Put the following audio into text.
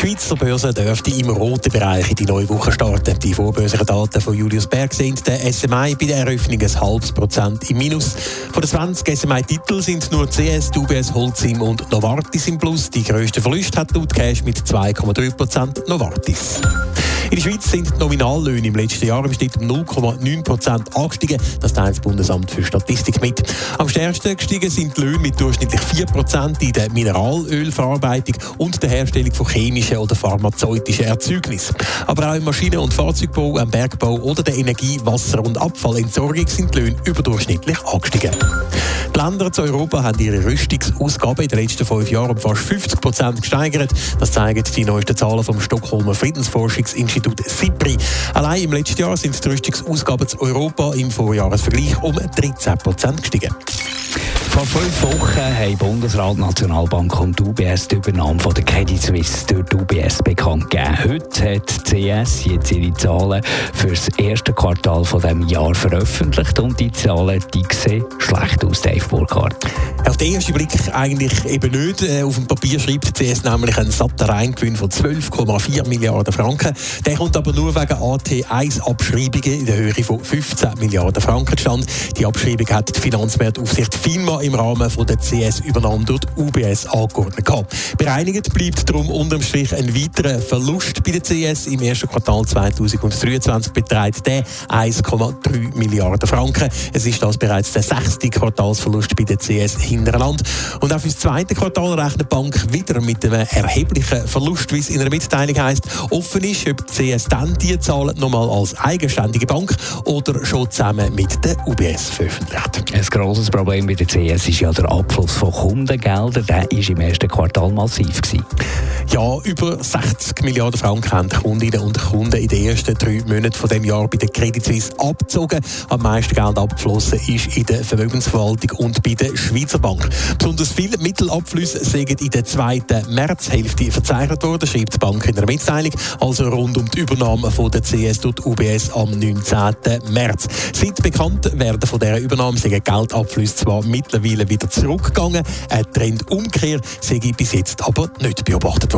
Die Schweizer Börse dürfte im roten Bereich in die neue Woche starten. Die vorbörslichen Daten von Julius Berg sind der SMI bei der Eröffnung ein halbes Prozent im Minus. Von den 20 SMI-Titeln sind nur CS, UBS, Holcim und Novartis im Plus. Die grösste Verlust hat laut Cash mit 2,3 Prozent Novartis. In der Schweiz sind die Nominallöhne im letzten Jahr im Schnitt um 0,9 Prozent angestiegen. Das teilt das Bundesamt für Statistik mit. Am stärksten gestiegen sind die Löhne mit durchschnittlich 4 Prozent in der Mineralölverarbeitung und der Herstellung von chemischen oder pharmazeutischen Erzeugnissen. Aber auch im Maschinen- und Fahrzeugbau, im Bergbau oder der Energie-, Wasser- und Abfallentsorgung sind die Löhne überdurchschnittlich angestiegen. Die Länder zu Europa haben ihre Rüstungsausgaben in den letzten fünf Jahren um fast 50 Prozent gesteigert. Das zeigen die neuesten Zahlen vom Stockholmer Friedensforschungsinstitut SIPRI. Allein im letzten Jahr sind die Rüstungsausgaben zu Europa im Vorjahresvergleich um 13 Prozent gestiegen. Vor fünf Wochen haben Bundesrat, Nationalbank und UBS die Übernahme von der Credit Suisse durch die UBS bekannt gegeben. Heute hat CS jetzt ihre Zahlen für das erste Quartal von dem Jahr veröffentlicht und die Zahlen die sehen schlecht aus, Dave Burkhardt. Auf den ersten Blick eigentlich eben nicht. Äh, auf dem Papier schreibt CS nämlich einen satten Reingewinn von 12,4 Milliarden Franken. Der kommt aber nur wegen AT1-Abschreibungen in der Höhe von 15 Milliarden Franken stand. Die Abschreibung hat die Finanzmarktaufsicht FINMA im Rahmen von der CS-Übernahme durch die UBS angeordnet gehabt. Bereinigt bleibt darum unterm Strich ein weiterer Verlust bei der CS. Im ersten Quartal 2023 beträgt der 1,3 Milliarden Franken. Es ist das bereits der sechste Quartalsverlust bei der CS hintereinander. Und auch für das zweite Quartal rechnet die Bank wieder mit einem erheblichen Verlust, wie es in einer Mitteilung heisst. Offen ist, ob die CS dann die Zahlen nochmal als eigenständige Bank oder schon zusammen mit der UBS veröffentlicht. Ein grosses Problem bei der CS ist ja der Abfluss von Kundengeldern. Der war im ersten Quartal massiv. Gewesen. Ja, über 60 Milliarden Franken haben Kundinnen und Kunden in den ersten drei Monaten von dem Jahr bei der Credit Suisse abgezogen. Am meisten Geld abgeflossen ist in der Vermögensverwaltung und bei der Schweizer Bank. Besonders viele Mittelabflüsse sind in der zweiten Märzhälfte verzeichnet worden, schreibt die Bank in der Mitteilung, also rund um die Übernahme von der CS durch UBS am 19. März. Seit bekannt werden von dieser Übernahme sind Geldabflüsse zwar mittlerweile wieder zurückgegangen, ein Trendumkehr sei bis jetzt aber nicht beobachtet